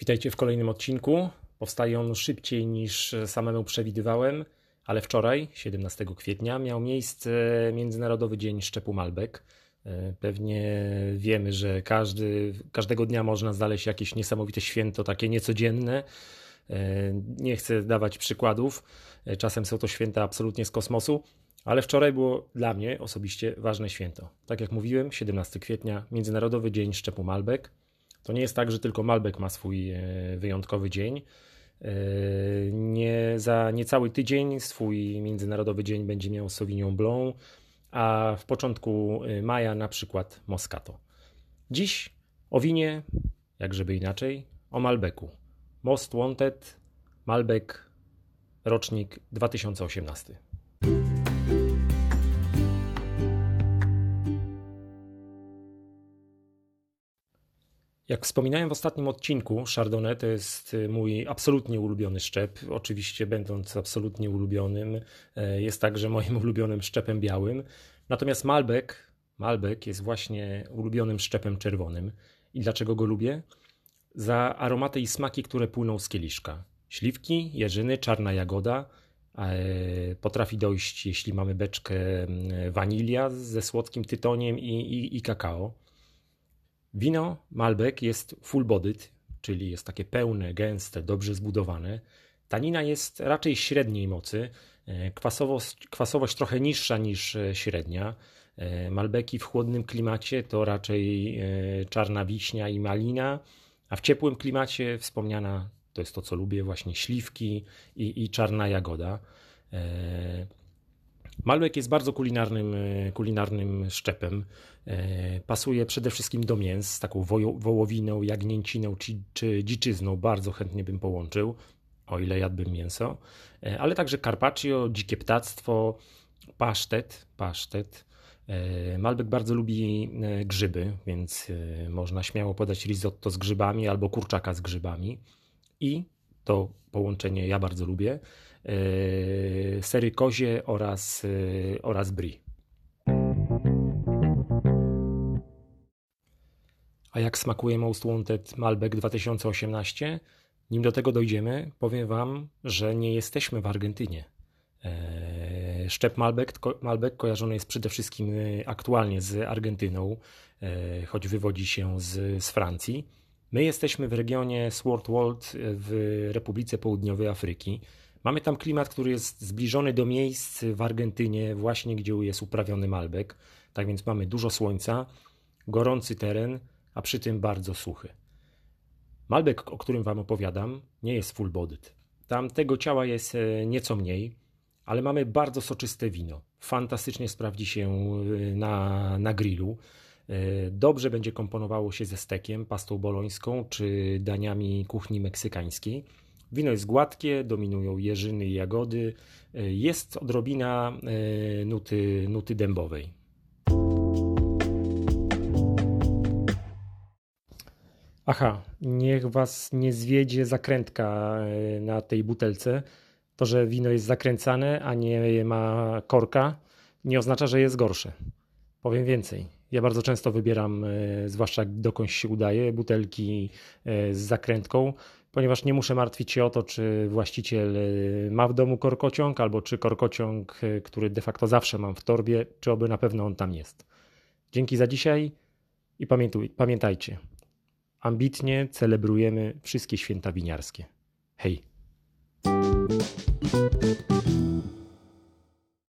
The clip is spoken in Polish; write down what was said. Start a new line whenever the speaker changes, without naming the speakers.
Witajcie w kolejnym odcinku. Powstaje on szybciej niż samemu przewidywałem, ale wczoraj, 17 kwietnia, miał miejsce Międzynarodowy Dzień Szczepu Malbek. E, Pewnie wiemy, że każdy, każdego dnia można znaleźć jakieś niesamowite święto, takie niecodzienne. E, Nie chcę dawać przykładów, e, czasem są to święta absolutnie z kosmosu, ale wczoraj było dla mnie osobiście ważne święto. Tak jak mówiłem, 17 kwietnia, Międzynarodowy Dzień Szczepu Malbek. To nie jest tak, że tylko Malbek ma swój e, wyjątkowy dzień. E, Nie, za niecały tydzień swój międzynarodowy dzień będzie miał Sauvignon Blanc, a w początku e, maja na przykład Moscato. Dziś o winie, jak żeby inaczej, o Malbeku. Most Wanted, Malbec, rocznik 2018. Jak wspominałem w ostatnim odcinku, Chardonnay to jest y, mój absolutnie ulubiony szczep. Oczywiście, będąc absolutnie ulubionym, e, jest także moim ulubionym szczepem białym. Natomiast Malbec, Malbec jest właśnie ulubionym szczepem czerwonym. I dlaczego go lubię? Za aromaty i smaki, które płyną z kieliszka. Śliwki, jeżyny, czarna jagoda. e, Potrafi dojść, jeśli mamy beczkę, mm, wanilia ze słodkim tytoniem i, i, i kakao. Wino Malbec jest full-bodied, czyli jest takie pełne, gęste, dobrze zbudowane. Tanina jest raczej średniej mocy, e, kwasowość, kwasowość trochę niższa niż e, średnia. E, Malbeki w chłodnym klimacie to raczej czarna wiśnia i malina, a w ciepłym klimacie wspomniana, to jest to co lubię, właśnie śliwki i, i czarna jagoda. Malbec jest bardzo kulinarnym, e, kulinarnym szczepem. E, Pasuje przede wszystkim do mięs z taką wołowiną, jagnięciną czy, czy dziczyzną. Bardzo chętnie bym połączył, o ile jadłbym mięso. E, Ale także carpaccio, dzikie ptactwo, pasztet. pasztet. Malbec bardzo lubi grzyby, więc można śmiało podać risotto z grzybami albo kurczaka z grzybami. I to połączenie ja bardzo lubię. e, Sery kozie oraz, e, oraz brie. A jak smakuje Most Wanted Malbec 2018? Nim do tego dojdziemy, powiem Wam, że nie jesteśmy w Argentynie. E, Szczep Malbec, Malbec kojarzony jest przede wszystkim aktualnie z Argentyną, choć wywodzi się z, z Francji. My jesteśmy w regionie Swartwold w Republice Południowej Afryki. Mamy tam klimat, który jest zbliżony do miejsc w Argentynie, właśnie gdzie jest uprawiony Malbec. Tak więc mamy dużo słońca, gorący teren, a przy tym bardzo suchy. Malbec, o którym Wam opowiadam, nie jest full bodied. Tam tego ciała jest e, nieco mniej, ale mamy bardzo soczyste wino. Fantastycznie sprawdzi się e, na, na grillu. E, Dobrze będzie komponowało się ze stekiem, pastą bolońską czy daniami kuchni meksykańskiej. Wino jest gładkie, dominują jeżyny i jagody. E, Jest odrobina e, nuty, nuty dębowej. Aha, niech was nie zwiedzie zakrętka na tej butelce. To, że wino jest zakręcane, a nie ma korka, nie oznacza, że jest gorsze. Powiem więcej. Ja bardzo często wybieram, e, zwłaszcza dokądś się udaje, butelki e, z zakrętką, ponieważ nie muszę martwić się o to, czy właściciel e, ma w domu korkociąg, albo czy korkociąg, który de facto zawsze mam w torbie, czy oby na pewno on tam jest. Dzięki za dzisiaj i pamiętajcie, ambitnie celebrujemy wszystkie święta winiarskie. Hej!